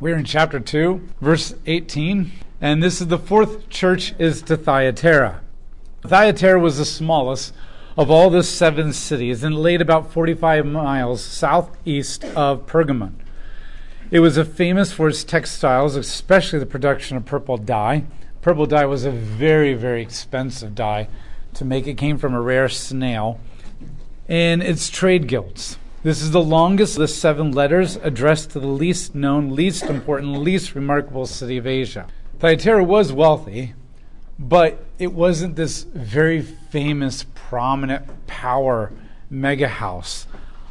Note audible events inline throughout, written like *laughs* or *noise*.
We're in chapter 2, verse 18, and this is the fourth church is to Thyatira. Thyatira was the smallest of all the seven cities and laid about 45 miles southeast of Pergamon. It was famous for its textiles, especially the production of purple dye. Purple dye was a very, very expensive dye to make. It came from a rare snail. And its trade guilds. This is the longest of the seven letters addressed to the least known, least important, least remarkable city of Asia. Thyatira was wealthy, but it wasn't this very famous, prominent power mega house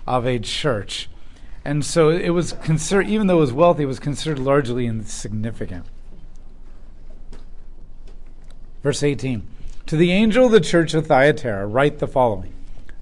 of a church. And so it was considered, even though it was wealthy, it was considered largely insignificant. Verse 18 To the angel of the church of Thyatira, write the following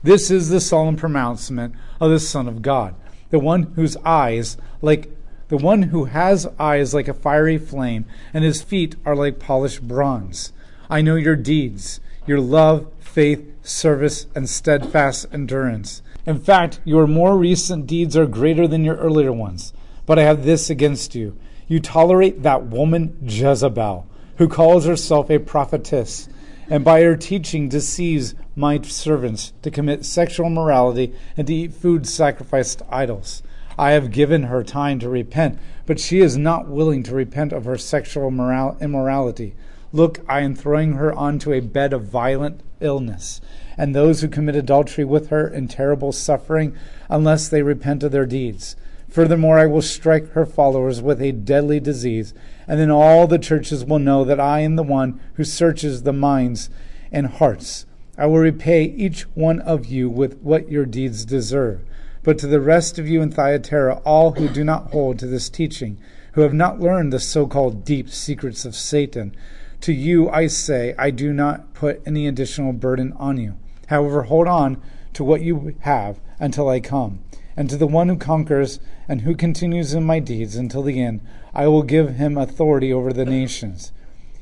This is the solemn pronouncement of the Son of God, the one whose eyes, like the one who has eyes like a fiery flame, and his feet are like polished bronze. I know your deeds, your love, faith, service, and steadfast endurance. In fact, your more recent deeds are greater than your earlier ones. But I have this against you. You tolerate that woman Jezebel, who calls herself a prophetess, and by her teaching deceives my servants to commit sexual immorality and to eat food sacrificed to idols. I have given her time to repent, but she is not willing to repent of her sexual immorality. Look, I am throwing her onto a bed of violent illness, and those who commit adultery with her in terrible suffering, unless they repent of their deeds. Furthermore, I will strike her followers with a deadly disease, and then all the churches will know that I am the one who searches the minds and hearts. I will repay each one of you with what your deeds deserve. But to the rest of you in Thyatira, all who do not hold to this teaching, who have not learned the so called deep secrets of Satan, to you I say, I do not put any additional burden on you. However, hold on to what you have until I come. And to the one who conquers and who continues in my deeds until the end, I will give him authority over the nations.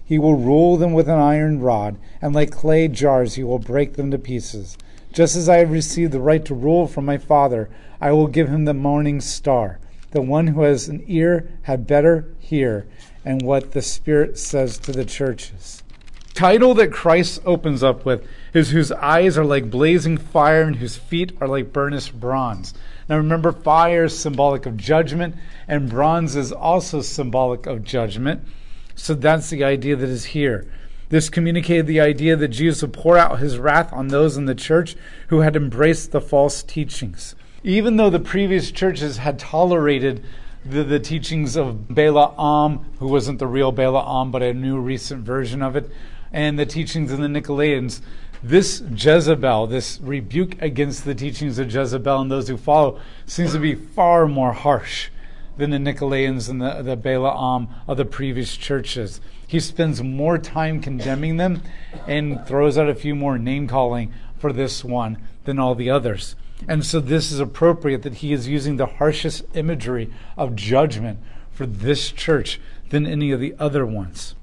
He will rule them with an iron rod, and like clay jars he will break them to pieces. Just as I have received the right to rule from my Father, I will give him the morning star. The one who has an ear had better hear and what the Spirit says to the churches. Title that Christ opens up with is whose eyes are like blazing fire and whose feet are like burnished bronze. Now remember, fire is symbolic of judgment, and bronze is also symbolic of judgment. So that's the idea that is here. This communicated the idea that Jesus would pour out his wrath on those in the church who had embraced the false teachings. Even though the previous churches had tolerated the, the teachings of Balaam, who wasn't the real Balaam, but a new recent version of it, and the teachings of the Nicolaitans. This Jezebel, this rebuke against the teachings of Jezebel and those who follow, seems to be far more harsh than the Nicolaitans and the, the Balaam of the previous churches. He spends more time condemning them and throws out a few more name calling for this one than all the others. And so this is appropriate that he is using the harshest imagery of judgment for this church than any of the other ones.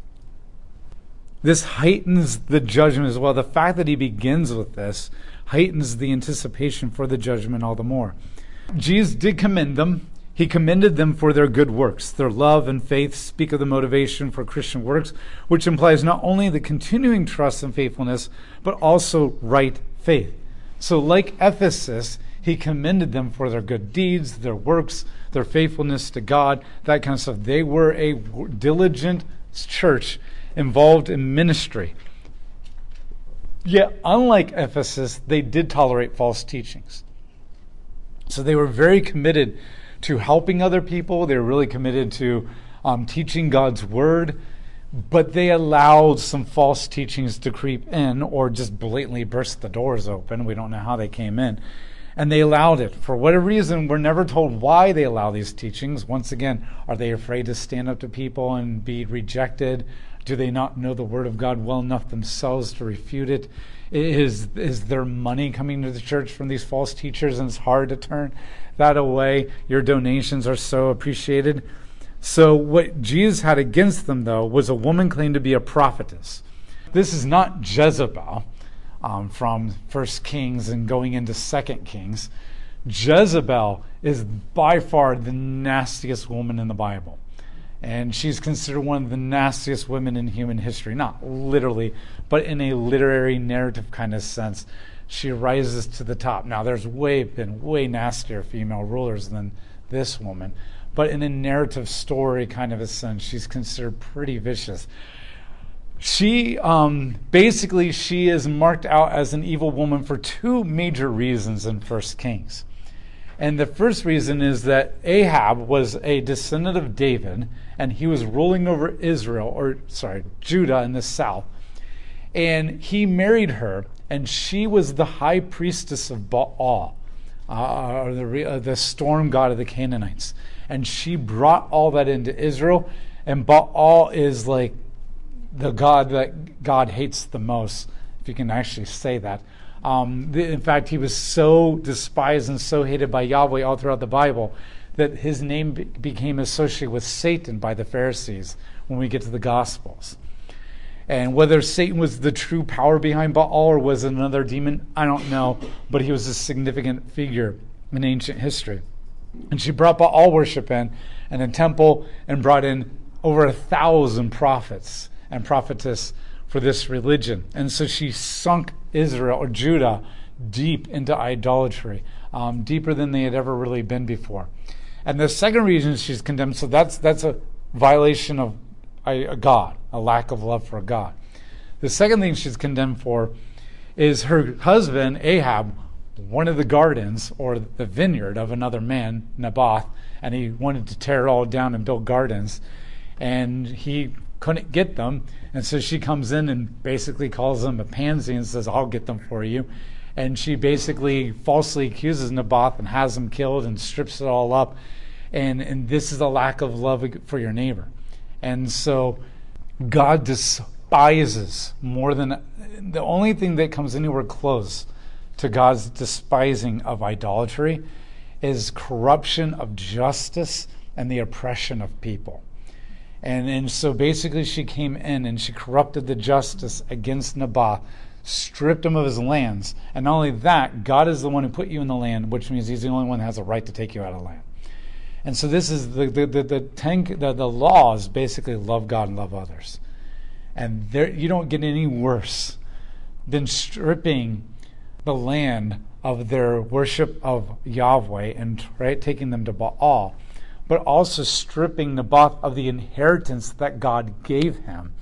This heightens the judgment as well. The fact that he begins with this heightens the anticipation for the judgment all the more. Jesus did commend them. He commended them for their good works. Their love and faith speak of the motivation for Christian works, which implies not only the continuing trust and faithfulness, but also right faith. So, like Ephesus, he commended them for their good deeds, their works, their faithfulness to God, that kind of stuff. They were a diligent church involved in ministry. Yet, unlike Ephesus, they did tolerate false teachings. So they were very committed to helping other people. They were really committed to um, teaching God's word but they allowed some false teachings to creep in or just blatantly burst the doors open. We don't know how they came in. And they allowed it. For whatever reason, we're never told why they allow these teachings. Once again, are they afraid to stand up to people and be rejected? Do they not know the Word of God well enough themselves to refute it? Is, is there money coming to the church from these false teachers and it's hard to turn that away? Your donations are so appreciated. So, what Jesus had against them, though, was a woman claimed to be a prophetess. This is not Jezebel um, from First Kings and going into Second Kings. Jezebel is by far the nastiest woman in the Bible. And she's considered one of the nastiest women in human history. Not literally, but in a literary narrative kind of sense. She rises to the top. Now, there's way been way nastier female rulers than this woman, but in a narrative story kind of a sense, she's considered pretty vicious. She um, basically she is marked out as an evil woman for two major reasons in First Kings. And the first reason is that Ahab was a descendant of David, and he was ruling over Israel, or sorry, Judah in the south. And he married her, and she was the high priestess of Baal, uh, or the, uh, the storm god of the Canaanites. And she brought all that into Israel, and Baal is like the god that God hates the most, if you can actually say that. Um, in fact, he was so despised and so hated by Yahweh all throughout the Bible that his name be- became associated with Satan by the Pharisees when we get to the Gospels. And whether Satan was the true power behind Baal or was another demon, I don't know, but he was a significant figure in ancient history. And she brought Baal worship in and a temple and brought in over a thousand prophets and prophetess for this religion. And so she sunk Israel or Judah deep into idolatry, um, deeper than they had ever really been before. And the second reason she's condemned, so that's that's a violation of a, a God, a lack of love for God. The second thing she's condemned for is her husband Ahab one of the gardens or the vineyard of another man, Naboth, and he wanted to tear it all down and build gardens. And he couldn't get them. And so she comes in and basically calls him a pansy and says, I'll get them for you. And she basically falsely accuses Naboth and has him killed and strips it all up. And, and this is a lack of love for your neighbor. And so God despises more than the only thing that comes anywhere close to God's despising of idolatry is corruption of justice and the oppression of people. And, and so basically, she came in and she corrupted the justice against Naboth, stripped him of his lands. And not only that, God is the one who put you in the land, which means he's the only one that has a right to take you out of land. And so this is the the the the, ten, the, the law is basically love God and love others. And there you don't get any worse than stripping the land of their worship of Yahweh and right taking them to Baal but also stripping Naboth of the inheritance that God gave him,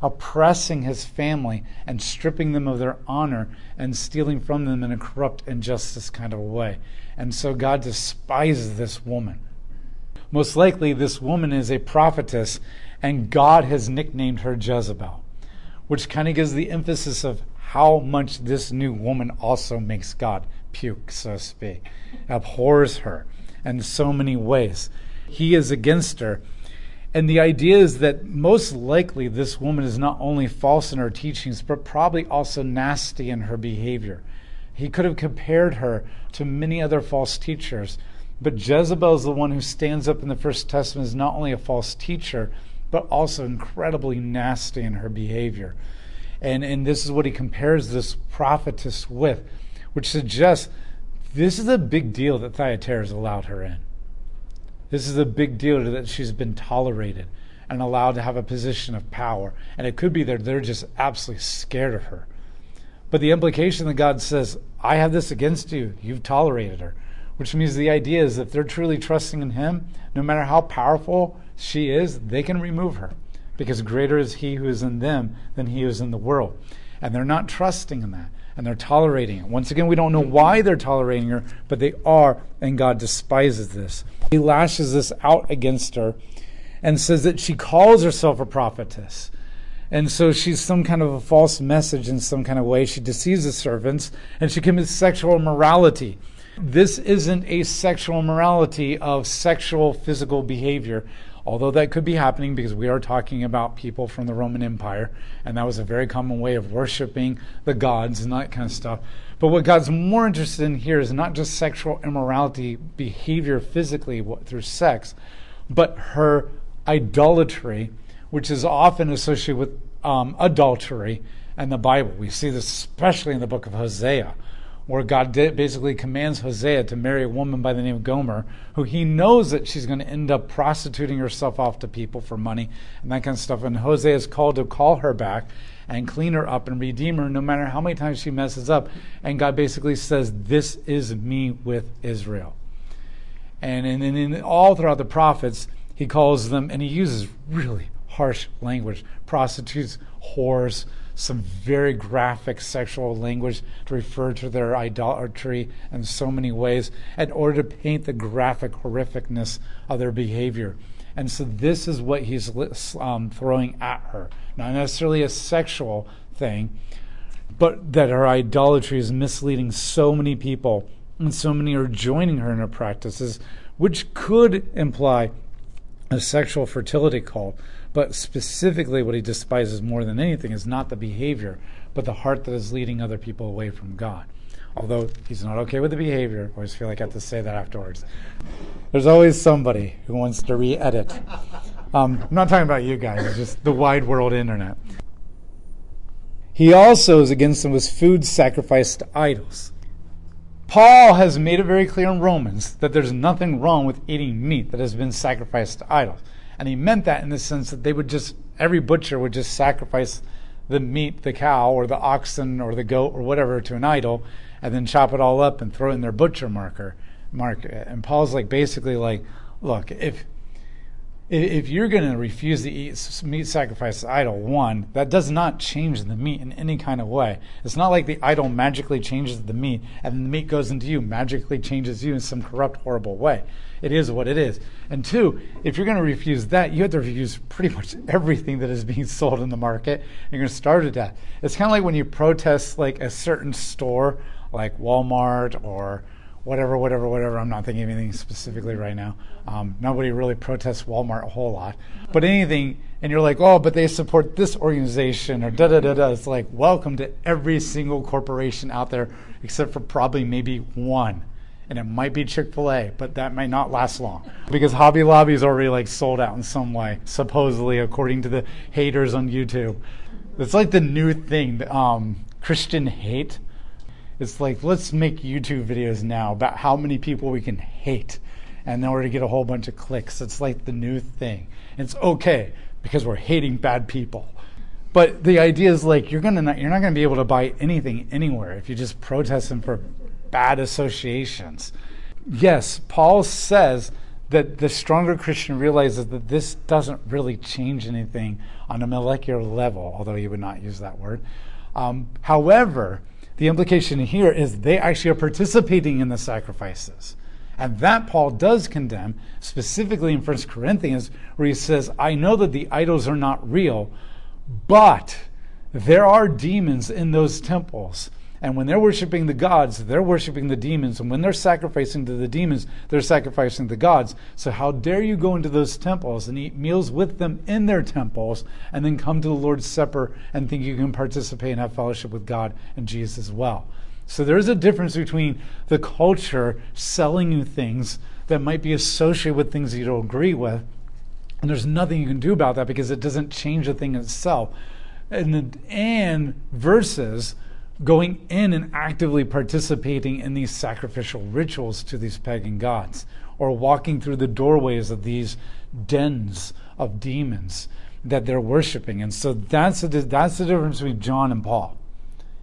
oppressing his family and stripping them of their honor and stealing from them in a corrupt injustice kind of way. And so God despises this woman. Most likely, this woman is a prophetess, and God has nicknamed her Jezebel, which kind of gives the emphasis of how much this new woman also makes God puke, so to speak, abhors her in so many ways he is against her. And the idea is that most likely this woman is not only false in her teachings, but probably also nasty in her behavior. He could have compared her to many other false teachers. But Jezebel is the one who stands up in the First Testament as not only a false teacher, but also incredibly nasty in her behavior. And, and this is what he compares this prophetess with, which suggests this is a big deal that Thyatira has allowed her in. This is a big deal that she's been tolerated and allowed to have a position of power. And it could be that they're just absolutely scared of her. But the implication that God says, I have this against you, you've tolerated her. Which means the idea is if they're truly trusting in Him, no matter how powerful she is, they can remove her. Because greater is He who is in them than He who is in the world. And they're not trusting in that and they're tolerating it. Once again, we don't know why they're tolerating her, but they are, and God despises this. He lashes this out against her and says that she calls herself a prophetess. And so she's some kind of a false message in some kind of way. She deceives the servants and she commits sexual immorality. This isn't a sexual morality of sexual physical behavior although that could be happening because we are talking about people from the Roman Empire, and that was a very common way of worshiping the gods and that kind of stuff. But what God's more interested in here is not just sexual immorality, behavior physically through sex, but her idolatry, which is often associated with um, adultery and the Bible. We see this especially in the book of Hosea where God basically commands Hosea to marry a woman by the name of Gomer, who he knows that she's going to end up prostituting herself off to people for money and that kind of stuff. And Hosea is called to call her back and clean her up and redeem her no matter how many times she messes up. And God basically says, This is me with Israel. And in, in all throughout the prophets, he calls them, and he uses really harsh language prostitutes, whores, some very graphic sexual language to refer to their idolatry in so many ways in order to paint the graphic horrificness of their behavior. And so this is what he's um, throwing at her. Not necessarily a sexual thing, but that her idolatry is misleading so many people, and so many are joining her in her practices, which could imply a sexual fertility cult. But specifically, what he despises more than anything is not the behavior, but the heart that is leading other people away from God. Although he's not okay with the behavior, I always feel like I have to say that afterwards. There's always somebody who wants to re edit. Um, I'm not talking about you guys, it's just the wide world internet. He also is against them with food sacrificed to idols. Paul has made it very clear in Romans that there's nothing wrong with eating meat that has been sacrificed to idols. And he meant that in the sense that they would just, every butcher would just sacrifice the meat, the cow or the oxen or the goat or whatever to an idol and then chop it all up and throw it in their butcher marker. Mark. And Paul's like basically like, look, if if you're going to refuse to eat meat sacrificed to idol, one, that does not change the meat in any kind of way. It's not like the idol magically changes the meat and the meat goes into you, magically changes you in some corrupt, horrible way. It is what it is. And two, if you're going to refuse that, you have to refuse pretty much *laughs* everything that is being sold in the market. You're going to start at that. It's kind of like when you protest like a certain store, like Walmart or whatever, whatever, whatever. I'm not thinking anything specifically right now. Um, nobody really protests Walmart a whole lot. But anything, and you're like, oh, but they support this organization or da da da da. It's like, welcome to every single corporation out there, except for probably maybe one. And it might be Chick fil A, but that might not last long because Hobby Lobby is already like sold out in some way, supposedly, according to the haters on YouTube. It's like the new thing, um, Christian hate it's like, let's make YouTube videos now about how many people we can hate and in order to get a whole bunch of clicks. It's like the new thing. It's okay because we're hating bad people. But the idea is like you're gonna not, you're not gonna be able to buy anything anywhere if you just protest them for bad associations. Yes, Paul says that the stronger Christian realizes that this doesn't really change anything on a molecular level, although he would not use that word. Um, however, the implication here is they actually are participating in the sacrifices. And that Paul does condemn, specifically in 1 Corinthians, where he says, I know that the idols are not real, but there are demons in those temples. And when they're worshiping the gods, they're worshiping the demons. And when they're sacrificing to the demons, they're sacrificing the gods. So, how dare you go into those temples and eat meals with them in their temples and then come to the Lord's Supper and think you can participate and have fellowship with God and Jesus as well? So, there's a difference between the culture selling you things that might be associated with things you don't agree with. And there's nothing you can do about that because it doesn't change the thing itself. And, and versus going in and actively participating in these sacrificial rituals to these pagan gods, or walking through the doorways of these dens of demons that they're worshiping. And so that's the, that's the difference between John and Paul.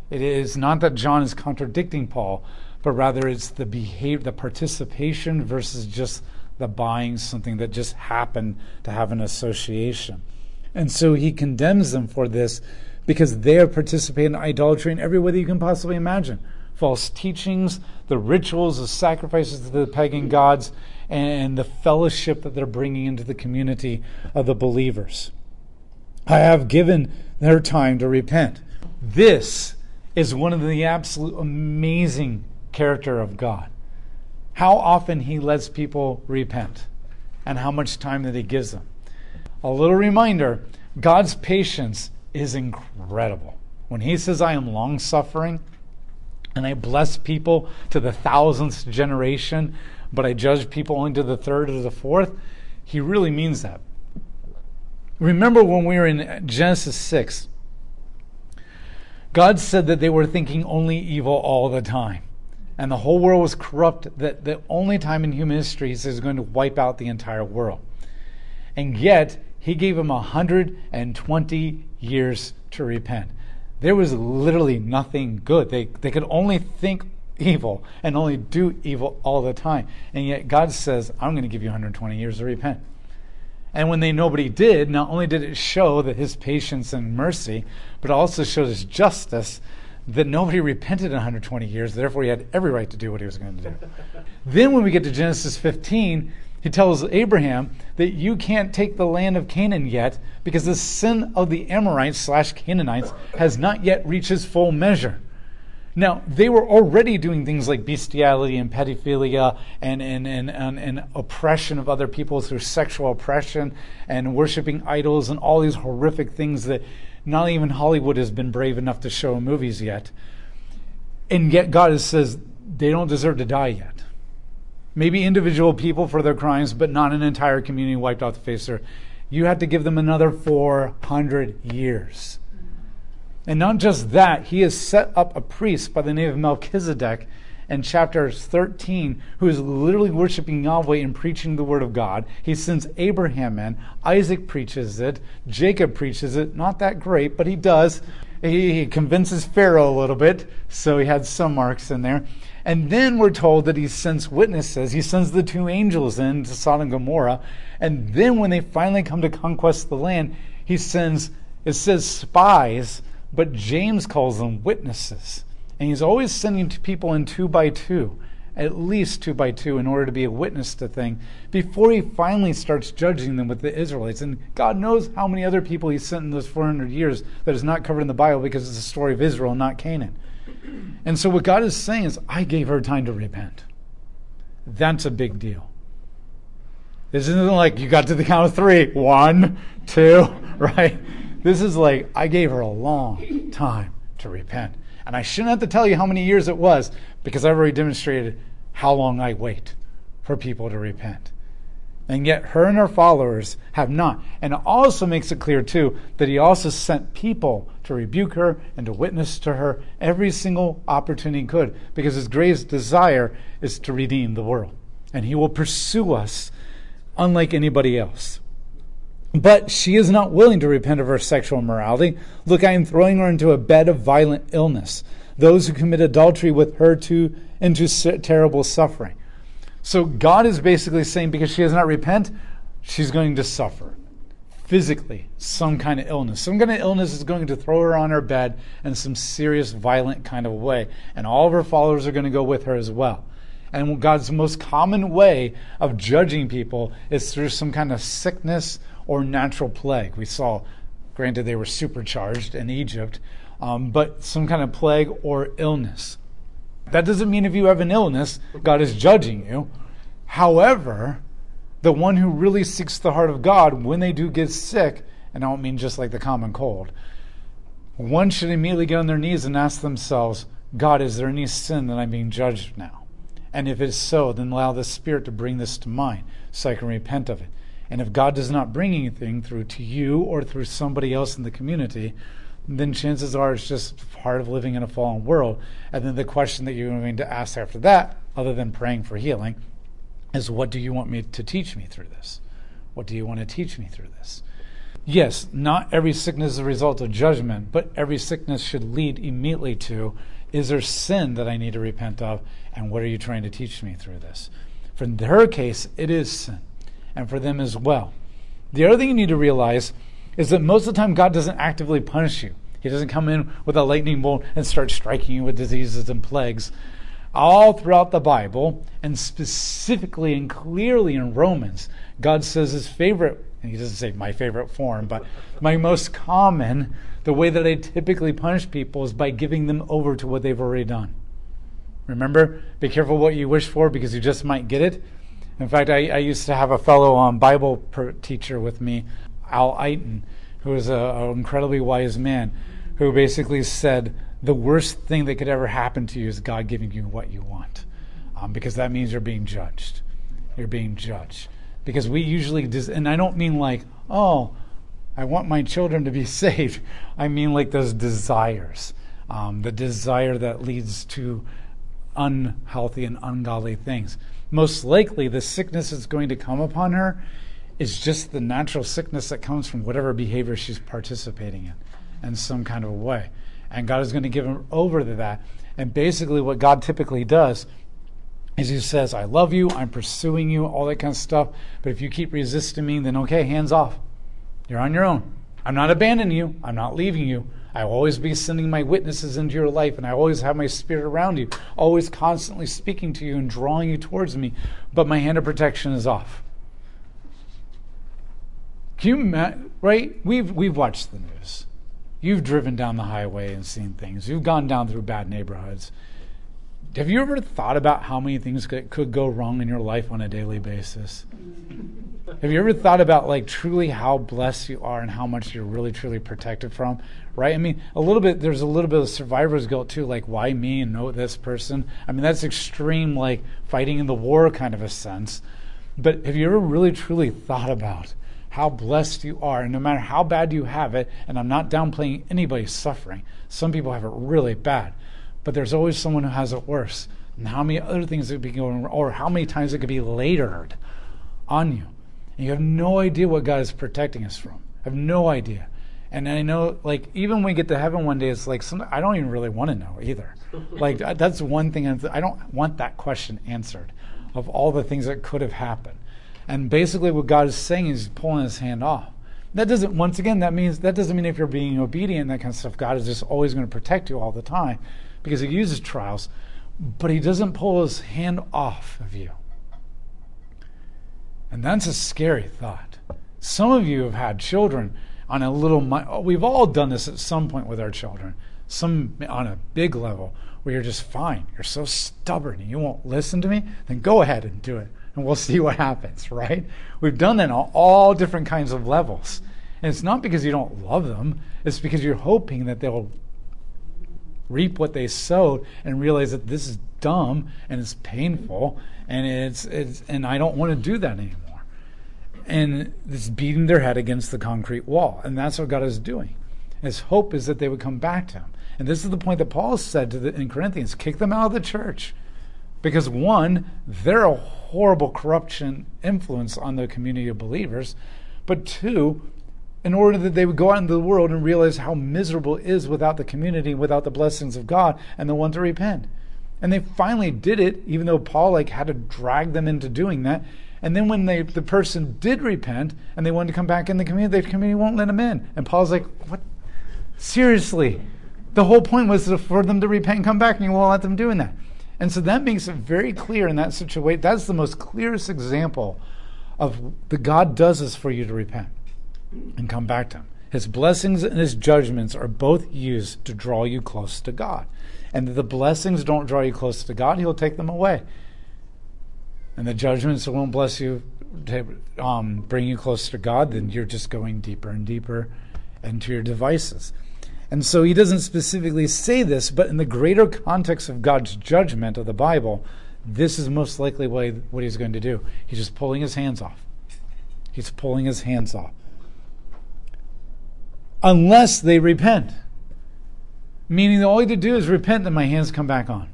It is not that John is contradicting Paul, but rather it's the behavior, the participation versus just the buying something that just happened to have an association. And so he condemns them for this because they are participating in idolatry in every way that you can possibly imagine false teachings, the rituals, the sacrifices to the pagan gods, and the fellowship that they're bringing into the community of the believers. I have given their time to repent. This is one of the absolute amazing character of God. How often he lets people repent and how much time that he gives them. A little reminder God's patience is incredible. When he says, I am long suffering and I bless people to the thousandth generation, but I judge people only to the third or the fourth, he really means that. Remember when we were in Genesis 6, God said that they were thinking only evil all the time. and the whole world was corrupt, that the only time in human history is going to wipe out the entire world. And yet, he gave them 120 years to repent. There was literally nothing good. They, they could only think evil and only do evil all the time. And yet God says, I'm going to give you 120 years to repent. And when they nobody did, not only did it show that his patience and mercy, but also showed his justice that nobody repented in 120 years, therefore he had every right to do what he was going to do. *laughs* then when we get to Genesis 15, he tells Abraham that you can't take the land of Canaan yet because the sin of the Amorites slash Canaanites has not yet reached its full measure. Now, they were already doing things like bestiality and pedophilia and, and, and, and, and oppression of other people through sexual oppression and worshiping idols and all these horrific things that not even Hollywood has been brave enough to show in movies yet. And yet, God says they don't deserve to die yet maybe individual people for their crimes, but not an entire community wiped off the face of earth. You had to give them another 400 years. And not just that, he has set up a priest by the name of Melchizedek in chapter 13 who is literally worshiping Yahweh and preaching the word of God. He sends Abraham in. Isaac preaches it. Jacob preaches it. Not that great, but he does. He, convinces Pharaoh a little bit, so he had some marks in there. And then we're told that he sends witnesses. He sends the two angels in to Sodom and Gomorrah. And then when they finally come to conquest the land, he sends, it says spies, but James calls them witnesses. And he's always sending people in two by two, at least two by two, in order to be a witness to thing before he finally starts judging them with the Israelites. And God knows how many other people he sent in those 400 years that is not covered in the Bible because it's a story of Israel, not Canaan. And so what God is saying is, I gave her time to repent. That's a big deal. This isn't like you got to the count of three, one, two, *laughs* right? This is like, I gave her a long time to repent. And I shouldn't have to tell you how many years it was because I've already demonstrated how long I wait for people to repent. And yet her and her followers have not. And it also makes it clear, too, that he also sent people to rebuke her and to witness to her every single opportunity he could, because his greatest desire is to redeem the world. And he will pursue us unlike anybody else. But she is not willing to repent of her sexual immorality. Look, I am throwing her into a bed of violent illness. Those who commit adultery with her too into terrible suffering. So God is basically saying because she does not repent, she's going to suffer physically some kind of illness. Some kind of illness is going to throw her on her bed in some serious, violent kind of way. And all of her followers are going to go with her as well. And God's most common way of judging people is through some kind of sickness or natural plague. We saw, granted, they were supercharged in Egypt, um, but some kind of plague or illness. That doesn't mean if you have an illness, God is judging you. However, the one who really seeks the heart of God, when they do get sick, and I don't mean just like the common cold, one should immediately get on their knees and ask themselves, God, is there any sin that I'm being judged now? And if it's so, then allow the Spirit to bring this to mind so I can repent of it. And if God does not bring anything through to you or through somebody else in the community, then chances are it's just part of living in a fallen world. And then the question that you're going to ask after that, other than praying for healing, is what do you want me to teach me through this? What do you want to teach me through this? Yes, not every sickness is a result of judgment, but every sickness should lead immediately to is there sin that I need to repent of? And what are you trying to teach me through this? For her case, it is sin, and for them as well. The other thing you need to realize is that most of the time God doesn't actively punish you. He doesn't come in with a lightning bolt and start striking you with diseases and plagues. All throughout the Bible, and specifically and clearly in Romans, God says his favorite, and he doesn't say my favorite form, but my most common, the way that I typically punish people is by giving them over to what they've already done. Remember, be careful what you wish for because you just might get it. In fact, I, I used to have a fellow um, Bible teacher with me Al Eiton, who was an incredibly wise man, who basically said, The worst thing that could ever happen to you is God giving you what you want, um, because that means you're being judged. You're being judged. Because we usually, des- and I don't mean like, oh, I want my children to be *laughs* saved. I mean like those desires, um, the desire that leads to unhealthy and ungodly things. Most likely, the sickness that's going to come upon her is just the natural sickness that comes from whatever behavior she's participating in in some kind of a way. And God is going to give her over to that. And basically, what God typically does is He says, I love you, I'm pursuing you, all that kind of stuff. But if you keep resisting me, then okay, hands off. You're on your own. I'm not abandoning you, I'm not leaving you. I will always be sending my witnesses into your life, and I always have my spirit around you, always constantly speaking to you and drawing you towards me. But my hand of protection is off. Can you right? We've, we've watched the news. You've driven down the highway and seen things. You've gone down through bad neighborhoods. Have you ever thought about how many things could, could go wrong in your life on a daily basis? Have you ever thought about like truly how blessed you are and how much you're really truly protected from? Right? I mean, a little bit. There's a little bit of survivor's guilt too. Like, why me and no this person? I mean, that's extreme, like fighting in the war kind of a sense. But have you ever really truly thought about how blessed you are, and no matter how bad you have it? And I'm not downplaying anybody's suffering. Some people have it really bad, but there's always someone who has it worse. And how many other things could be going, or how many times it could be layered on you. And you have no idea what God is protecting us from. I have no idea. And I know, like, even when we get to heaven one day, it's like, some, I don't even really want to know either. *laughs* like, that's one thing, I don't want that question answered of all the things that could have happened. And basically, what God is saying is pulling his hand off. That doesn't, once again, that means, that doesn't mean if you're being obedient, that kind of stuff, God is just always going to protect you all the time because he uses trials, but he doesn't pull his hand off of you. And that's a scary thought. Some of you have had children on a little, oh, we've all done this at some point with our children, some on a big level where you're just fine. You're so stubborn and you won't listen to me, then go ahead and do it and we'll see what happens, right? We've done that on all different kinds of levels. And it's not because you don't love them, it's because you're hoping that they'll reap what they sowed and realize that this is dumb and it's painful and it's, it's and I don't want to do that anymore. And it's beating their head against the concrete wall. And that's what God is doing. His hope is that they would come back to him. And this is the point that Paul said to the, in Corinthians kick them out of the church. Because one, they're a horrible corruption influence on the community of believers. But two, in order that they would go out into the world and realize how miserable it is without the community, without the blessings of God, and the one to repent. And they finally did it, even though Paul like had to drag them into doing that. And then when they, the person did repent and they wanted to come back in the community, the community won't let them in. And Paul's like, "What? Seriously? The whole point was for them to repent and come back, and you won't let them doing that." And so that makes it very clear in that situation. That's the most clearest example of the God does this for you to repent and come back to Him. His blessings and His judgments are both used to draw you close to God. And if the blessings don't draw you close to God, He'll take them away. And the judgments that won't bless you, um, bring you close to God, then you're just going deeper and deeper into your devices. And so he doesn't specifically say this, but in the greater context of God's judgment of the Bible, this is most likely what, he's going to do. He's just pulling his hands off. He's pulling his hands off. Unless they repent. Meaning all you have to do is repent and my hands come back on.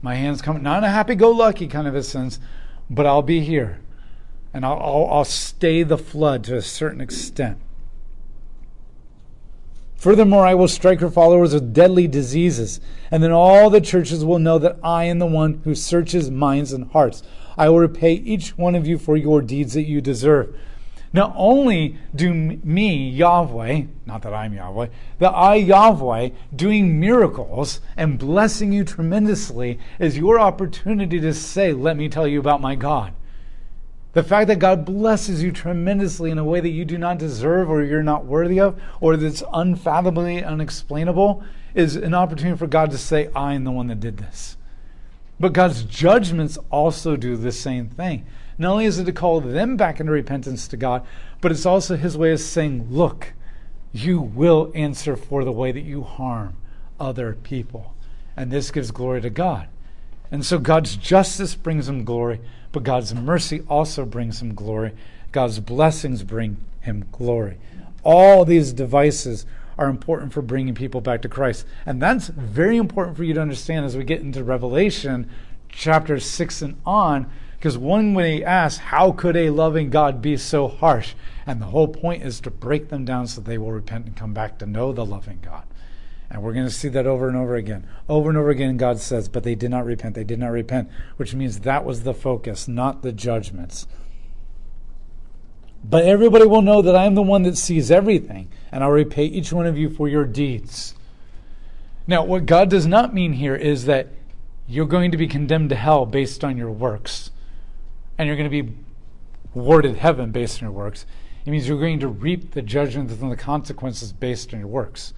My hands come, not in a happy go lucky kind of a sense, but I'll be here. And I'll, I'll, I'll stay the flood to a certain extent. Furthermore, I will strike her followers with deadly diseases, and then all the churches will know that I am the one who searches minds and hearts. I will repay each one of you for your deeds that you deserve. Not only do me, Yahweh, not that I'm Yahweh, that I, Yahweh, doing miracles and blessing you tremendously is your opportunity to say, Let me tell you about my God. The fact that God blesses you tremendously in a way that you do not deserve or you're not worthy of, or that's unfathomably unexplainable, is an opportunity for God to say, I am the one that did this. But God's judgments also do the same thing. Not only is it to call them back into repentance to God, but it's also His way of saying, Look, you will answer for the way that you harm other people. And this gives glory to God. And so God's justice brings him glory, but God's mercy also brings him glory. God's blessings bring him glory. All these devices are important for bringing people back to Christ. And that's very important for you to understand as we get into Revelation chapter 6 and on, because one may asks, how could a loving God be so harsh? And the whole point is to break them down so they will repent and come back to know the loving God. And we're going to see that over and over again. Over and over again, God says, but they did not repent. They did not repent, which means that was the focus, not the judgments. But everybody will know that I am the one that sees everything, and I'll repay each one of you for your deeds. Now, what God does not mean here is that you're going to be condemned to hell based on your works, and you're going to be awarded heaven based on your works. It means you're going to reap the judgments and the consequences based on your works.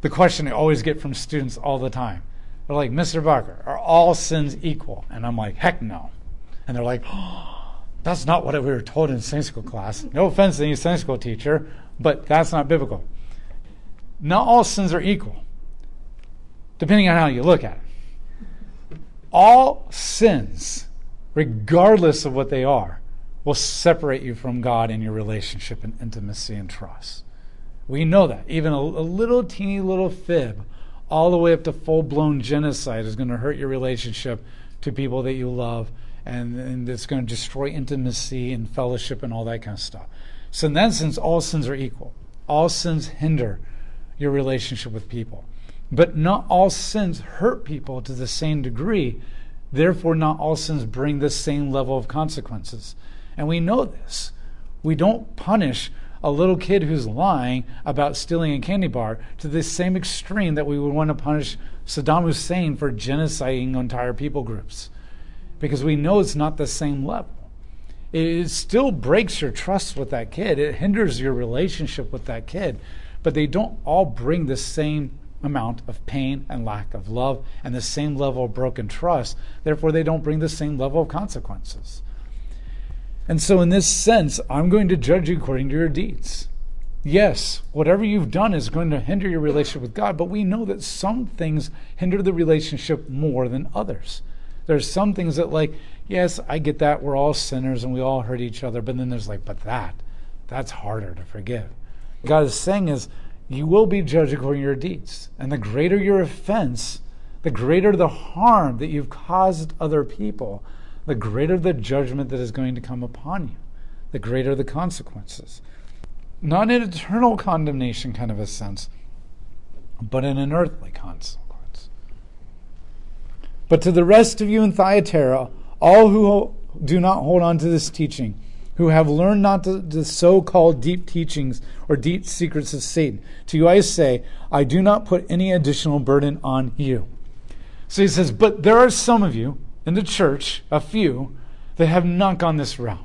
The question I always get from students all the time they're like, Mr. Barker, are all sins equal? And I'm like, heck no. And they're like, oh, that's not what we were told in Sunday school class. No offense to any Sunday school teacher, but that's not biblical. Not all sins are equal, depending on how you look at it. All sins, regardless of what they are, will separate you from God in your relationship and intimacy and trust. We know that. Even a, a little teeny little fib, all the way up to full blown genocide, is going to hurt your relationship to people that you love and, and it's going to destroy intimacy and fellowship and all that kind of stuff. So, in that sense, all sins are equal. All sins hinder your relationship with people. But not all sins hurt people to the same degree. Therefore, not all sins bring the same level of consequences. And we know this. We don't punish a little kid who's lying about stealing a candy bar to the same extreme that we would want to punish Saddam Hussein for genociding entire people groups because we know it's not the same level. It still breaks your trust with that kid, it hinders your relationship with that kid, but they don't all bring the same amount of pain and lack of love and the same level of broken trust. Therefore, they don't bring the same level of consequences. And so, in this sense, I'm going to judge you according to your deeds. Yes, whatever you've done is going to hinder your relationship with God, but we know that some things hinder the relationship more than others. There's some things that, like, yes, I get that. We're all sinners and we all hurt each other. But then there's like, but that, that's harder to forgive. God is saying is, you will be judged according to your deeds. And the greater your offense, the greater the harm that you've caused other people, the greater the judgment that is going to come upon you, the greater the consequences. Not an eternal condemnation kind of a sense, but in an earthly consequence. But to the rest of you in Thyatira, all who do not hold on to this teaching, who have learned not the, the so called deep teachings or deep secrets of Satan, to you I say, I do not put any additional burden on you. So he says, But there are some of you in the church, a few, that have not gone this route.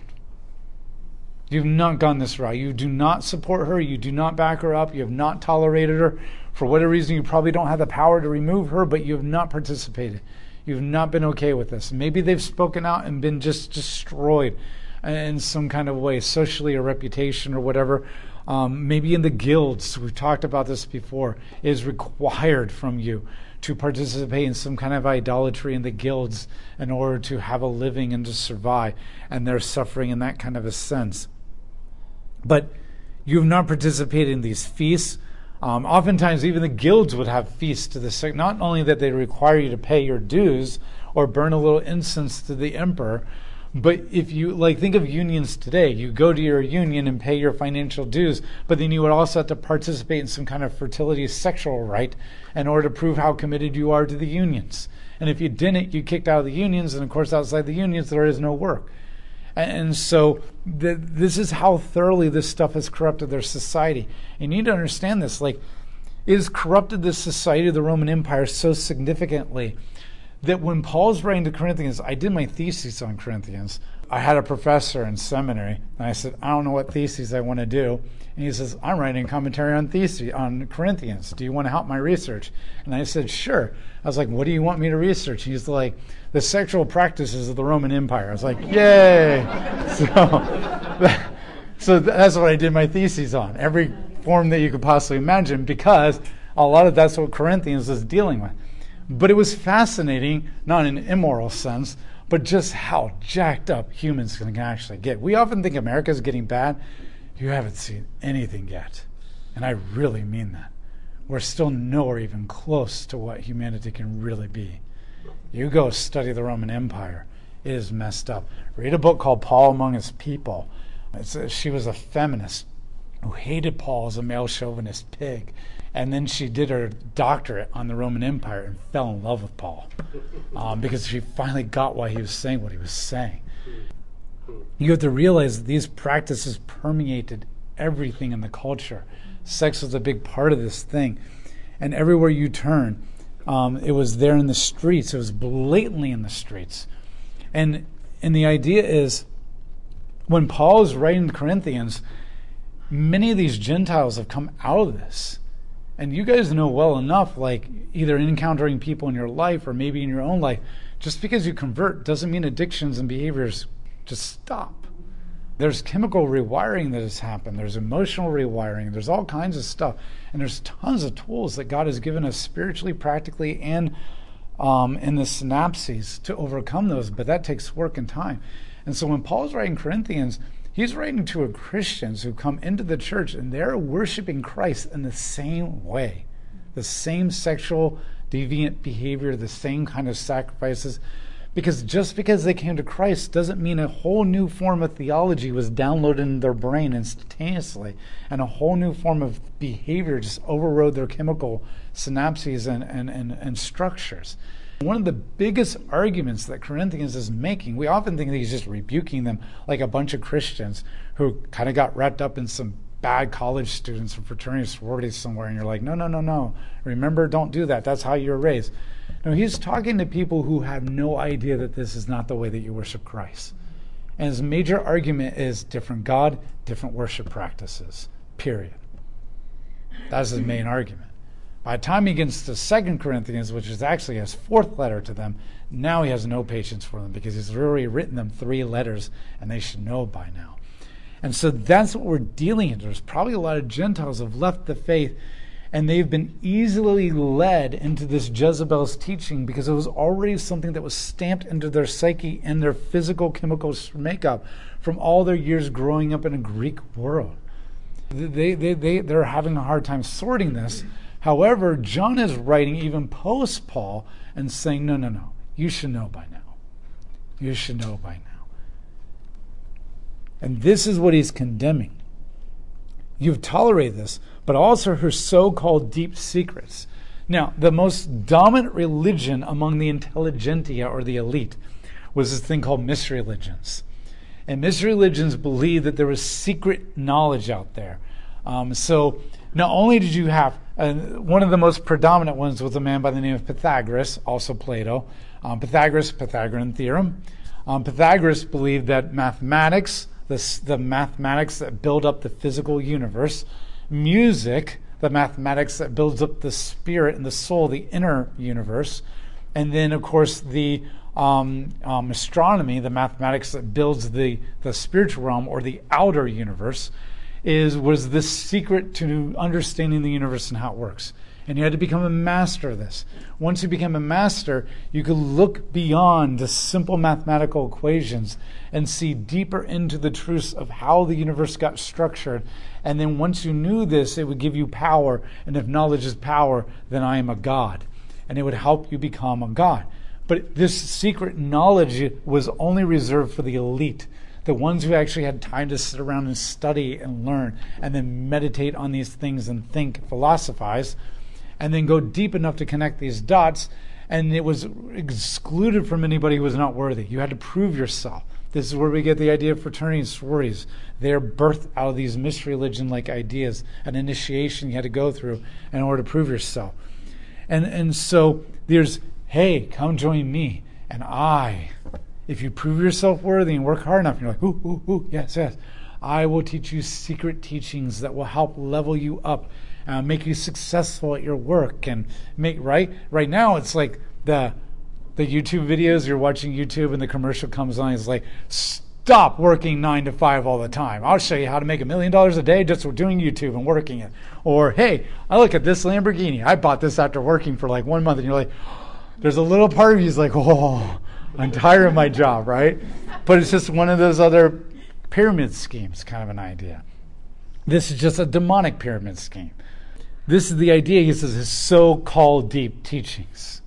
You've not gone this route. You do not support her. You do not back her up. You have not tolerated her. For whatever reason, you probably don't have the power to remove her, but you have not participated. You've not been okay with this. Maybe they've spoken out and been just destroyed in some kind of way, socially or reputation or whatever. Um, maybe in the guilds, we've talked about this before, is required from you to participate in some kind of idolatry in the guilds in order to have a living and to survive. And they're suffering in that kind of a sense. But you've not participated in these feasts um, oftentimes, even the guilds would have feasts to the sick. Not only that they require you to pay your dues or burn a little incense to the emperor, but if you like, think of unions today. You go to your union and pay your financial dues, but then you would also have to participate in some kind of fertility sexual rite in order to prove how committed you are to the unions. And if you didn't, you kicked out of the unions, and of course, outside the unions, there is no work. And so the, this is how thoroughly this stuff has corrupted their society. And you need to understand this. Like, it has corrupted the society of the Roman Empire so significantly that when Paul's writing to Corinthians, I did my thesis on Corinthians. I had a professor in seminary, and I said, I don't know what theses I want to do. And he says, I'm writing a commentary on theses on Corinthians. Do you want to help my research? And I said, Sure. I was like, What do you want me to research? He's like, The sexual practices of the Roman Empire. I was like, Yay! *laughs* So, *laughs* so that's what I did my theses on. Every form that you could possibly imagine, because a lot of that's what Corinthians is dealing with. But it was fascinating, not in an immoral sense, but just how jacked up humans can actually get. We often think America is getting bad. You haven't seen anything yet. And I really mean that. We're still nowhere even close to what humanity can really be. You go study the Roman Empire, it is messed up. Read a book called Paul Among His People. A, she was a feminist who hated Paul as a male chauvinist pig. And then she did her doctorate on the Roman Empire and fell in love with Paul um, because she finally got why he was saying what he was saying. You have to realize that these practices permeated everything in the culture. Sex was a big part of this thing. And everywhere you turn, um, it was there in the streets. It was blatantly in the streets. And, and the idea is when Paul is writing Corinthians, many of these Gentiles have come out of this. And you guys know well enough, like either encountering people in your life or maybe in your own life, just because you convert doesn't mean addictions and behaviors just stop. There's chemical rewiring that has happened, there's emotional rewiring, there's all kinds of stuff. And there's tons of tools that God has given us spiritually, practically, and um, in the synapses to overcome those, but that takes work and time. And so when Paul's writing Corinthians, He's writing to Christians who come into the church and they're worshiping Christ in the same way, the same sexual deviant behavior, the same kind of sacrifices. Because just because they came to Christ doesn't mean a whole new form of theology was downloaded in their brain instantaneously, and a whole new form of behavior just overrode their chemical synapses and, and, and, and structures. One of the biggest arguments that Corinthians is making, we often think that he's just rebuking them like a bunch of Christians who kind of got wrapped up in some bad college students from fraternity sororities somewhere, and you're like, no, no, no, no. Remember, don't do that. That's how you were raised. No, he's talking to people who have no idea that this is not the way that you worship Christ. And his major argument is different God, different worship practices, period. That's his main argument. By the time he gets to Second Corinthians, which is actually his fourth letter to them, now he has no patience for them because he's already written them three letters and they should know by now. And so that's what we're dealing with. There's probably a lot of Gentiles have left the faith and they've been easily led into this Jezebel's teaching because it was already something that was stamped into their psyche and their physical chemical makeup from all their years growing up in a Greek world. They, they, they, they're having a hard time sorting this However, John is writing even post Paul and saying, no, no, no, you should know by now. You should know by now. And this is what he's condemning. You've tolerated this, but also her so called deep secrets. Now, the most dominant religion among the intelligentsia or the elite was this thing called mystery religions. And mystery religions believed that there was secret knowledge out there. Um, so not only did you have uh, one of the most predominant ones was a man by the name of Pythagoras, also Plato. Um, Pythagoras, Pythagorean theorem. Um, Pythagoras believed that mathematics, the, the mathematics that build up the physical universe, music, the mathematics that builds up the spirit and the soul, the inner universe, and then, of course, the um, um, astronomy, the mathematics that builds the, the spiritual realm or the outer universe is was this secret to understanding the universe and how it works. And you had to become a master of this. Once you became a master, you could look beyond the simple mathematical equations and see deeper into the truths of how the universe got structured. And then once you knew this, it would give you power. And if knowledge is power, then I am a God. And it would help you become a God. But this secret knowledge was only reserved for the elite the ones who actually had time to sit around and study and learn and then meditate on these things and think, philosophize, and then go deep enough to connect these dots. And it was excluded from anybody who was not worthy. You had to prove yourself. This is where we get the idea of fraternity and sororities. They're birthed out of these mystery religion like ideas, an initiation you had to go through in order to prove yourself. And, and so there's, hey, come join me, and I if you prove yourself worthy and work hard enough, you're like, ooh, ooh, ooh, yes, yes, I will teach you secret teachings that will help level you up, uh, make you successful at your work, and make right. Right now, it's like the the YouTube videos you're watching YouTube, and the commercial comes on. It's like, stop working nine to five all the time. I'll show you how to make a million dollars a day just doing YouTube and working it. Or hey, I look at this Lamborghini. I bought this after working for like one month, and you're like, *gasps* there's a little part of you is like, oh I'm tired of my job, right? But it's just one of those other pyramid schemes kind of an idea. This is just a demonic pyramid scheme. This is the idea, he says, his so called deep teachings.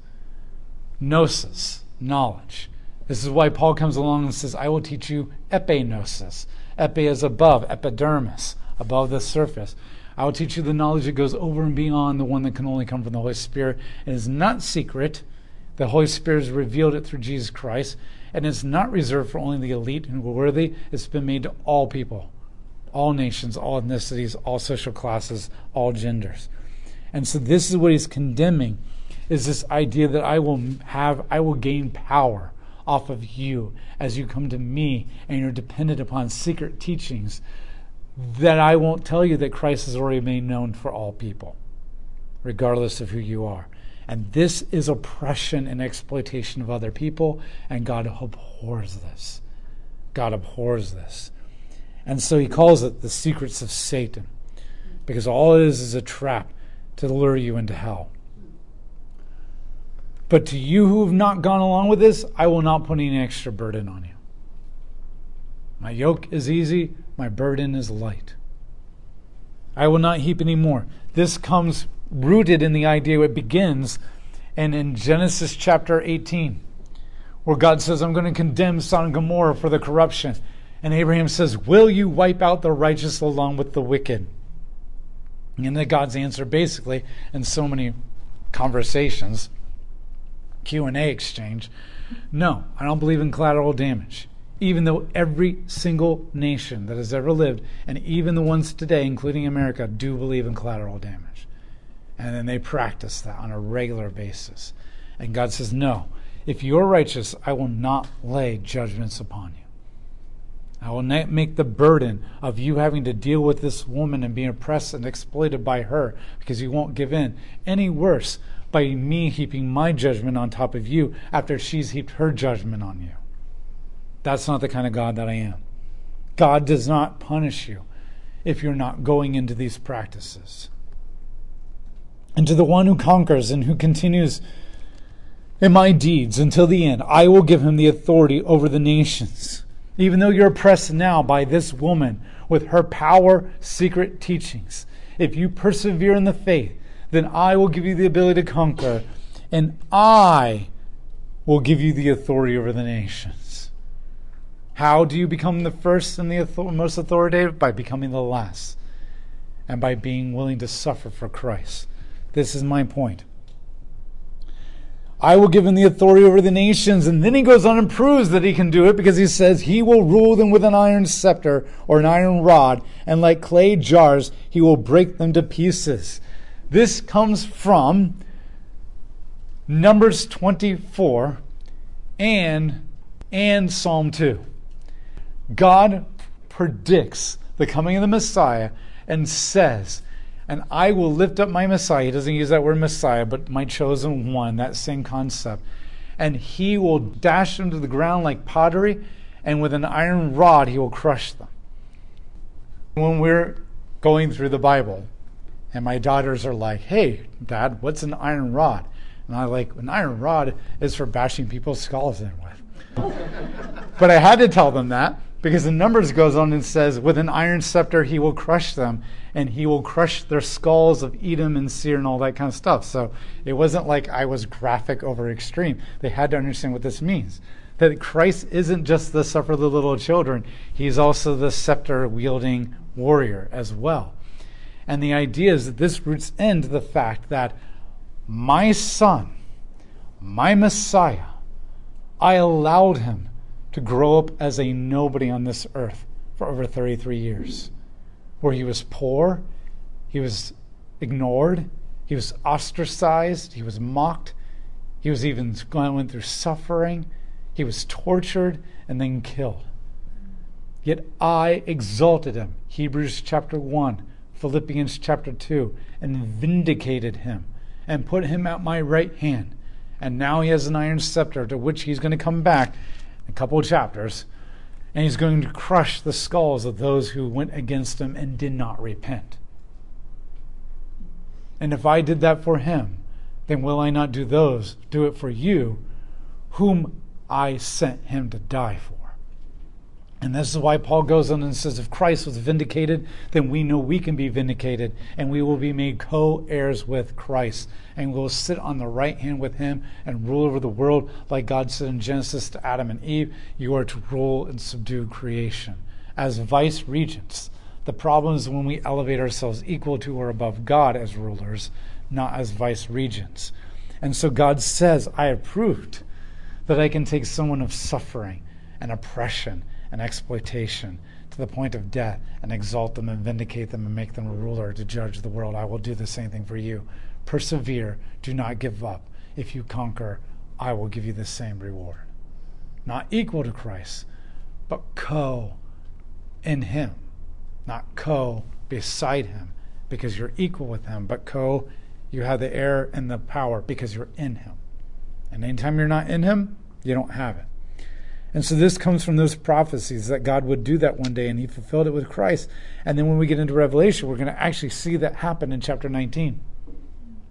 Gnosis, knowledge. This is why Paul comes along and says, I will teach you epignosis. Epi is above, epidermis, above the surface. I will teach you the knowledge that goes over and beyond the one that can only come from the Holy Spirit. It is not secret. The Holy Spirit has revealed it through Jesus Christ. And it's not reserved for only the elite and worthy. It's been made to all people, all nations, all ethnicities, all social classes, all genders. And so this is what he's condemning is this idea that I will have I will gain power off of you as you come to me and you're dependent upon secret teachings that I won't tell you that Christ has already made known for all people, regardless of who you are. And this is oppression and exploitation of other people, and God abhors this. God abhors this. And so he calls it the secrets of Satan, because all it is is a trap to lure you into hell. But to you who have not gone along with this, I will not put any extra burden on you. My yoke is easy, my burden is light. I will not heap any more. This comes rooted in the idea it begins and in Genesis chapter 18, where God says, I'm going to condemn Sodom and Gomorrah for the corruption. And Abraham says, Will you wipe out the righteous along with the wicked? And then God's answer basically, in so many conversations, Q&A exchange, no, I don't believe in collateral damage even though every single nation that has ever lived, and even the ones today, including America, do believe in collateral damage. And then they practice that on a regular basis. And God says, No, if you're righteous, I will not lay judgments upon you. I will not make the burden of you having to deal with this woman and being oppressed and exploited by her because you won't give in any worse by me heaping my judgment on top of you after she's heaped her judgment on you. That's not the kind of God that I am. God does not punish you if you're not going into these practices. And to the one who conquers and who continues in my deeds until the end, I will give him the authority over the nations. Even though you're oppressed now by this woman with her power, secret teachings, if you persevere in the faith, then I will give you the ability to conquer, and I will give you the authority over the nations. How do you become the first and the most authoritative? By becoming the last and by being willing to suffer for Christ. This is my point. I will give him the authority over the nations. And then he goes on and proves that he can do it because he says, He will rule them with an iron scepter or an iron rod, and like clay jars, he will break them to pieces. This comes from Numbers 24 and, and Psalm 2. God predicts the coming of the Messiah and says, and I will lift up my Messiah. He doesn't use that word Messiah, but my chosen one, that same concept. And he will dash them to the ground like pottery, and with an iron rod he will crush them. When we're going through the Bible, and my daughters are like, hey, Dad, what's an iron rod? And I'm like, an iron rod is for bashing people's skulls in with. *laughs* but I had to tell them that because the Numbers goes on and says, With an iron scepter he will crush them, and he will crush their skulls of Edom and Seir and all that kind of stuff. So it wasn't like I was graphic over extreme. They had to understand what this means. That Christ isn't just the suffer of the little children, he's also the scepter wielding warrior as well. And the idea is that this roots into the fact that my son, my Messiah, I allowed him to grow up as a nobody on this earth for over 33 years, where he was poor, he was ignored, he was ostracized, he was mocked, he was even went through suffering, he was tortured and then killed. Yet I exalted him, Hebrews chapter 1, Philippians chapter 2, and vindicated him and put him at my right hand. And now he has an iron scepter to which he's going to come back a couple of chapters, and he's going to crush the skulls of those who went against him and did not repent. And if I did that for him, then will I not do those, do it for you, whom I sent him to die for? And this is why Paul goes on and says, if Christ was vindicated, then we know we can be vindicated, and we will be made co heirs with Christ. And we will sit on the right hand with him and rule over the world, like God said in Genesis to Adam and Eve you are to rule and subdue creation. As vice regents, the problem is when we elevate ourselves equal to or above God as rulers, not as vice regents. And so God says, I have proved that I can take someone of suffering and oppression and exploitation to the point of death and exalt them and vindicate them and make them a ruler to judge the world. I will do the same thing for you. Persevere, do not give up. If you conquer, I will give you the same reward. Not equal to Christ, but co in Him, not co beside Him because you're equal with Him, but co, you have the heir and the power because you're in Him. And anytime you're not in Him, you don't have it. And so this comes from those prophecies that God would do that one day, and he fulfilled it with Christ. And then when we get into Revelation, we're going to actually see that happen in chapter 19.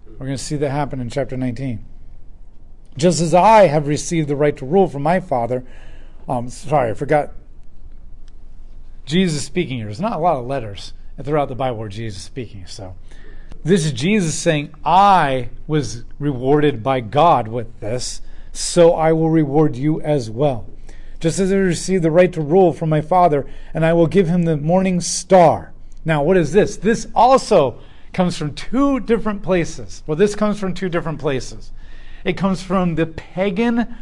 We're going to see that happen in chapter 19. Just as I have received the right to rule from my Father, um, sorry, I forgot. Jesus speaking here. There's not a lot of letters throughout the Bible where Jesus is speaking. So this is Jesus saying, I was rewarded by God with this, so I will reward you as well just as I received the right to rule from my Father, and I will give him the morning star. Now, what is this? This also comes from two different places. Well, this comes from two different places. It comes from the pagan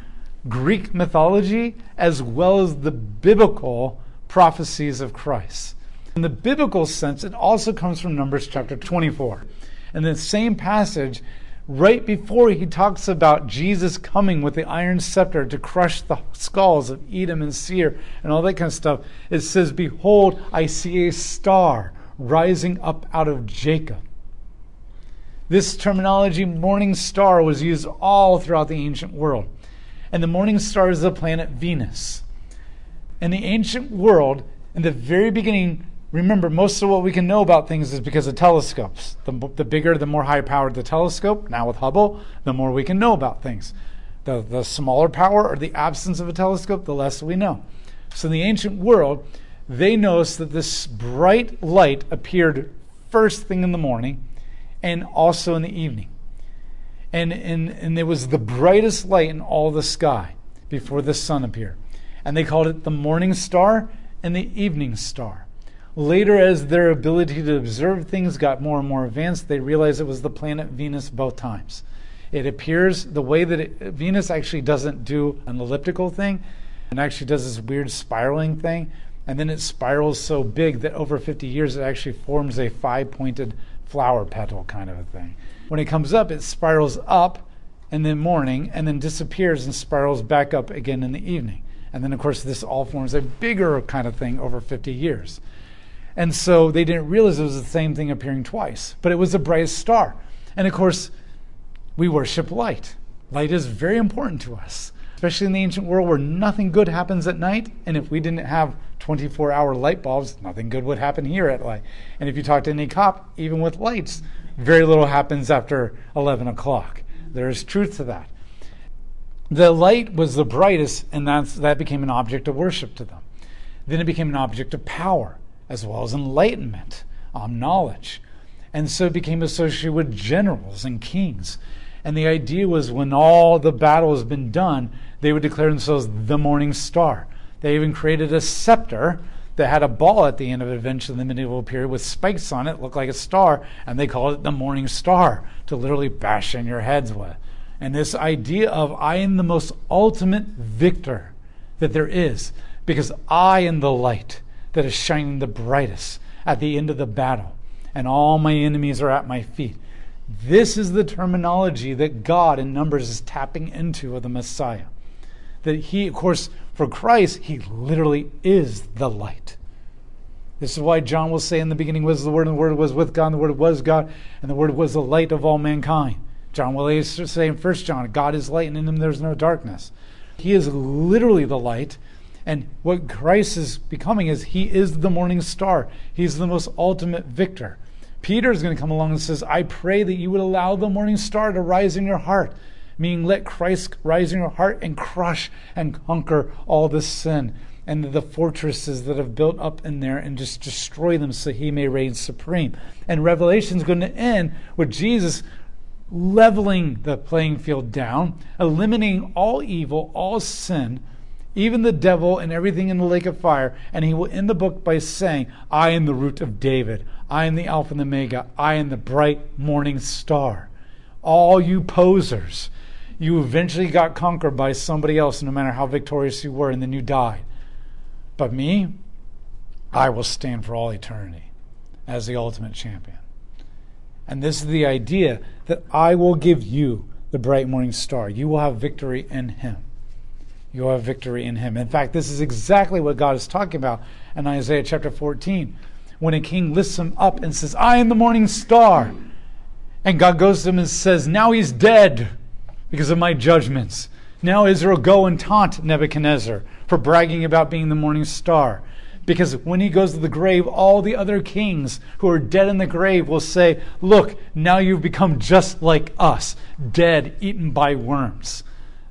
Greek mythology as well as the biblical prophecies of Christ. In the biblical sense, it also comes from Numbers chapter 24. And the same passage right before he talks about Jesus coming with the iron scepter to crush the skulls of Edom and Seir and all that kind of stuff, it says, Behold, I see a star rising up out of Jacob. This terminology, morning star, was used all throughout the ancient world. And the morning star is the planet Venus. In the ancient world, in the very beginning, Remember, most of what we can know about things is because of telescopes. The, the bigger, the more high powered the telescope, now with Hubble, the more we can know about things. The, the smaller power or the absence of a telescope, the less we know. So in the ancient world, they noticed that this bright light appeared first thing in the morning and also in the evening. And, and, and it was the brightest light in all the sky before the sun appeared. And they called it the morning star and the evening star. Later, as their ability to observe things got more and more advanced, they realized it was the planet Venus both times. It appears the way that it, Venus actually doesn't do an elliptical thing and actually does this weird spiraling thing. And then it spirals so big that over 50 years it actually forms a five pointed flower petal kind of a thing. When it comes up, it spirals up in the morning and then disappears and spirals back up again in the evening. And then, of course, this all forms a bigger kind of thing over 50 years. And so they didn't realize it was the same thing appearing twice, but it was the brightest star. And of course, we worship light. Light is very important to us, especially in the ancient world where nothing good happens at night. And if we didn't have 24 hour light bulbs, nothing good would happen here at light. And if you talk to any cop, even with lights, very little happens after 11 o'clock. There is truth to that. The light was the brightest, and that's, that became an object of worship to them. Then it became an object of power as well as enlightenment, um, knowledge. And so became associated with generals and kings. And the idea was when all the battle has been done, they would declare themselves the morning star. They even created a scepter that had a ball at the end of it eventually in the medieval period with spikes on it, looked like a star, and they called it the morning star to literally bash in your heads with. And this idea of I am the most ultimate victor that there is because I am the light that is shining the brightest at the end of the battle, and all my enemies are at my feet. This is the terminology that God in Numbers is tapping into of the Messiah. That he, of course, for Christ, he literally is the light. This is why John will say in the beginning was the Word, and the Word was with God, and the Word was God, and the Word was the light of all mankind. John will say in 1 John, God is light, and in him there's no darkness. He is literally the light, and what Christ is becoming is he is the morning star. He's the most ultimate victor. Peter is going to come along and says, I pray that you would allow the morning star to rise in your heart, meaning let Christ rise in your heart and crush and conquer all this sin. and the fortresses that have built up in there and just destroy them so he may reign supreme. And Revelation is going to end with Jesus leveling the playing field down, eliminating all evil, all sin, even the devil and everything in the lake of fire. And he will end the book by saying, I am the root of David. I am the Alpha and the Omega. I am the bright morning star. All you posers, you eventually got conquered by somebody else, no matter how victorious you were, and then you died. But me, I will stand for all eternity as the ultimate champion. And this is the idea that I will give you the bright morning star. You will have victory in him. You have victory in him. In fact, this is exactly what God is talking about in Isaiah chapter 14. When a king lifts him up and says, I am the morning star. And God goes to him and says, Now he's dead because of my judgments. Now Israel go and taunt Nebuchadnezzar for bragging about being the morning star. Because when he goes to the grave, all the other kings who are dead in the grave will say, Look, now you've become just like us, dead, eaten by worms.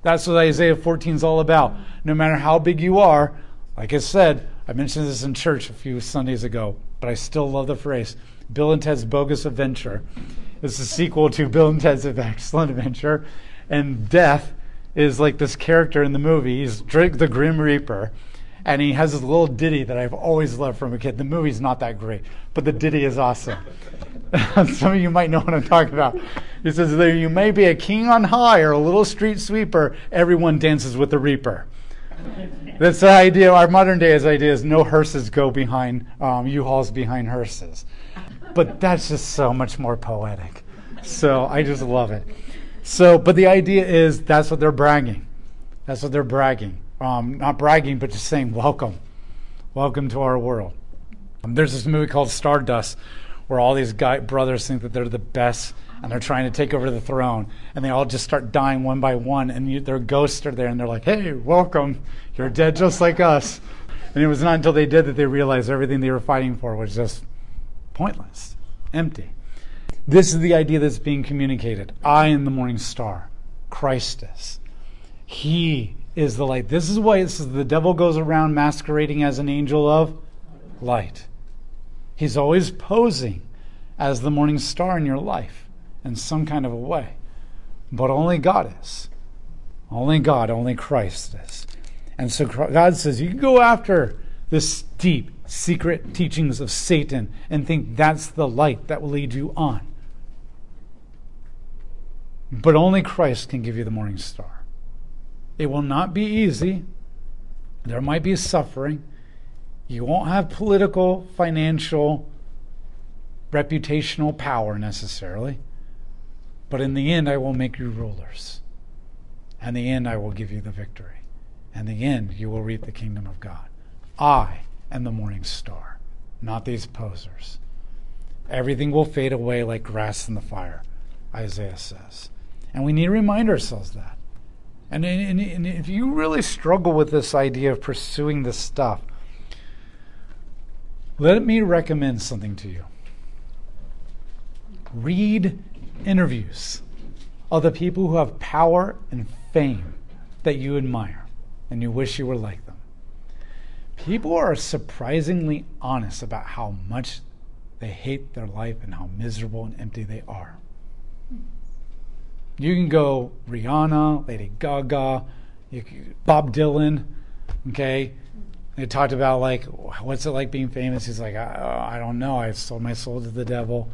That's what Isaiah 14 is all about. No matter how big you are, like I said, I mentioned this in church a few Sundays ago, but I still love the phrase Bill and Ted's Bogus Adventure. It's a sequel to Bill and Ted's Excellent Adventure. And death is like this character in the movie. He's Drake the Grim Reaper. And he has this little ditty that I've always loved from a kid. The movie's not that great, but the ditty is awesome. *laughs* Some of you might know what I'm talking about. He says, There you may be a king on high or a little street sweeper, everyone dances with the reaper. That's the idea. Our modern day's idea is no hearses go behind um, U-Hauls behind hearses, but that's just so much more poetic. So I just love it. So, but the idea is that's what they're bragging. That's what they're bragging. Um, not bragging, but just saying, welcome. Welcome to our world. Um, there's this movie called Stardust where all these guy, brothers think that they're the best and they're trying to take over the throne. And they all just start dying one by one. And you, their ghosts are there and they're like, hey, welcome. You're dead just like us. And it was not until they did that they realized everything they were fighting for was just pointless, empty. This is the idea that's being communicated. I am the morning star. christus. He is the light. This is why it says the devil goes around masquerading as an angel of light. He's always posing as the morning star in your life in some kind of a way. But only God is. Only God, only Christ is. And so God says, you can go after this deep, secret teachings of Satan and think that's the light that will lead you on. But only Christ can give you the morning star. It will not be easy. There might be suffering. You won't have political, financial, reputational power necessarily. But in the end, I will make you rulers. And in the end, I will give you the victory. And in the end, you will reap the kingdom of God. I am the morning star, not these posers. Everything will fade away like grass in the fire, Isaiah says. And we need to remind ourselves that. And, and, and if you really struggle with this idea of pursuing this stuff, let me recommend something to you. Read interviews of the people who have power and fame that you admire and you wish you were like them. People are surprisingly honest about how much they hate their life and how miserable and empty they are. You can go Rihanna, Lady Gaga, Bob Dylan. Okay, they talked about like what's it like being famous. He's like, I, I don't know. I sold my soul to the devil.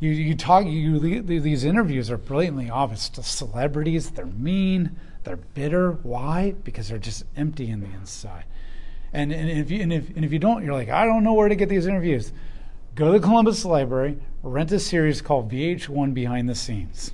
You you talk. You these interviews are blatantly obvious to celebrities. They're mean. They're bitter. Why? Because they're just empty in the inside. And and if you and if and if you don't, you're like, I don't know where to get these interviews. Go to the Columbus Library, rent a series called VH1 Behind the Scenes.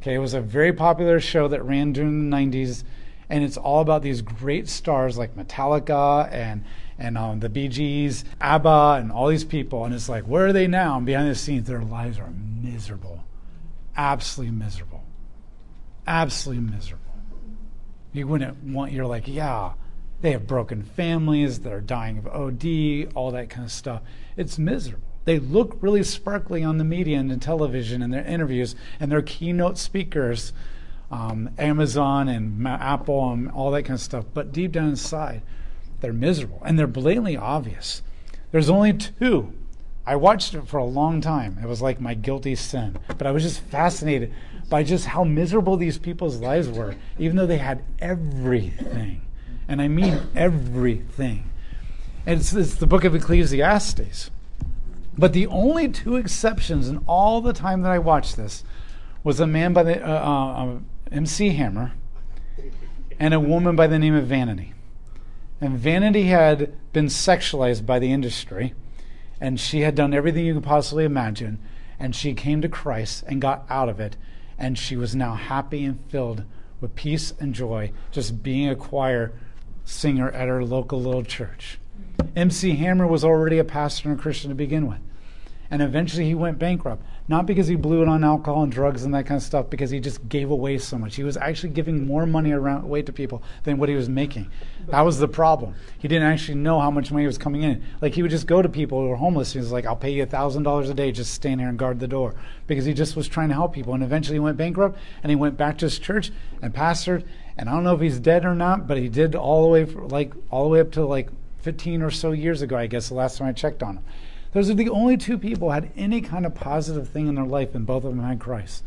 Okay, it was a very popular show that ran during the 90s, and it's all about these great stars like Metallica and and um, the Bee Gees, ABBA, and all these people. And it's like, where are they now? And behind the scenes, their lives are miserable, absolutely miserable, absolutely miserable. You wouldn't want. You're like, yeah, they have broken families. They're dying of OD, all that kind of stuff. It's miserable. They look really sparkly on the media and in television and their interviews and their keynote speakers, um, Amazon and Apple and all that kind of stuff. But deep down inside, they're miserable and they're blatantly obvious. There's only two. I watched it for a long time. It was like my guilty sin. But I was just fascinated by just how miserable these people's lives were, even though they had everything. And I mean everything. And it's, it's the book of Ecclesiastes. But the only two exceptions in all the time that I watched this was a man by the uh, uh, MC Hammer and a woman by the name of Vanity. And Vanity had been sexualized by the industry, and she had done everything you could possibly imagine, and she came to Christ and got out of it, and she was now happy and filled with peace and joy, just being a choir singer at her local little church. MC Hammer was already a pastor and a Christian to begin with. And eventually he went bankrupt. Not because he blew it on alcohol and drugs and that kind of stuff, because he just gave away so much. He was actually giving more money around, away to people than what he was making. That was the problem. He didn't actually know how much money was coming in. Like he would just go to people who were homeless. And he was like, I'll pay you a $1,000 a day, just stand here and guard the door. Because he just was trying to help people. And eventually he went bankrupt and he went back to his church and pastored. And I don't know if he's dead or not, but he did all the way, for, like, all the way up to like 15 or so years ago, I guess, the last time I checked on him. Those are the only two people had any kind of positive thing in their life, and both of them had Christ.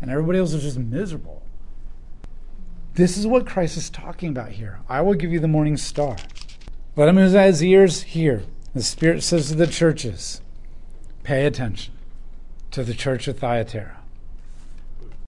And everybody else was just miserable. This is what Christ is talking about here. I will give you the morning star. Let him who has ears hear. The Spirit says to the churches, pay attention to the church of Thyatira.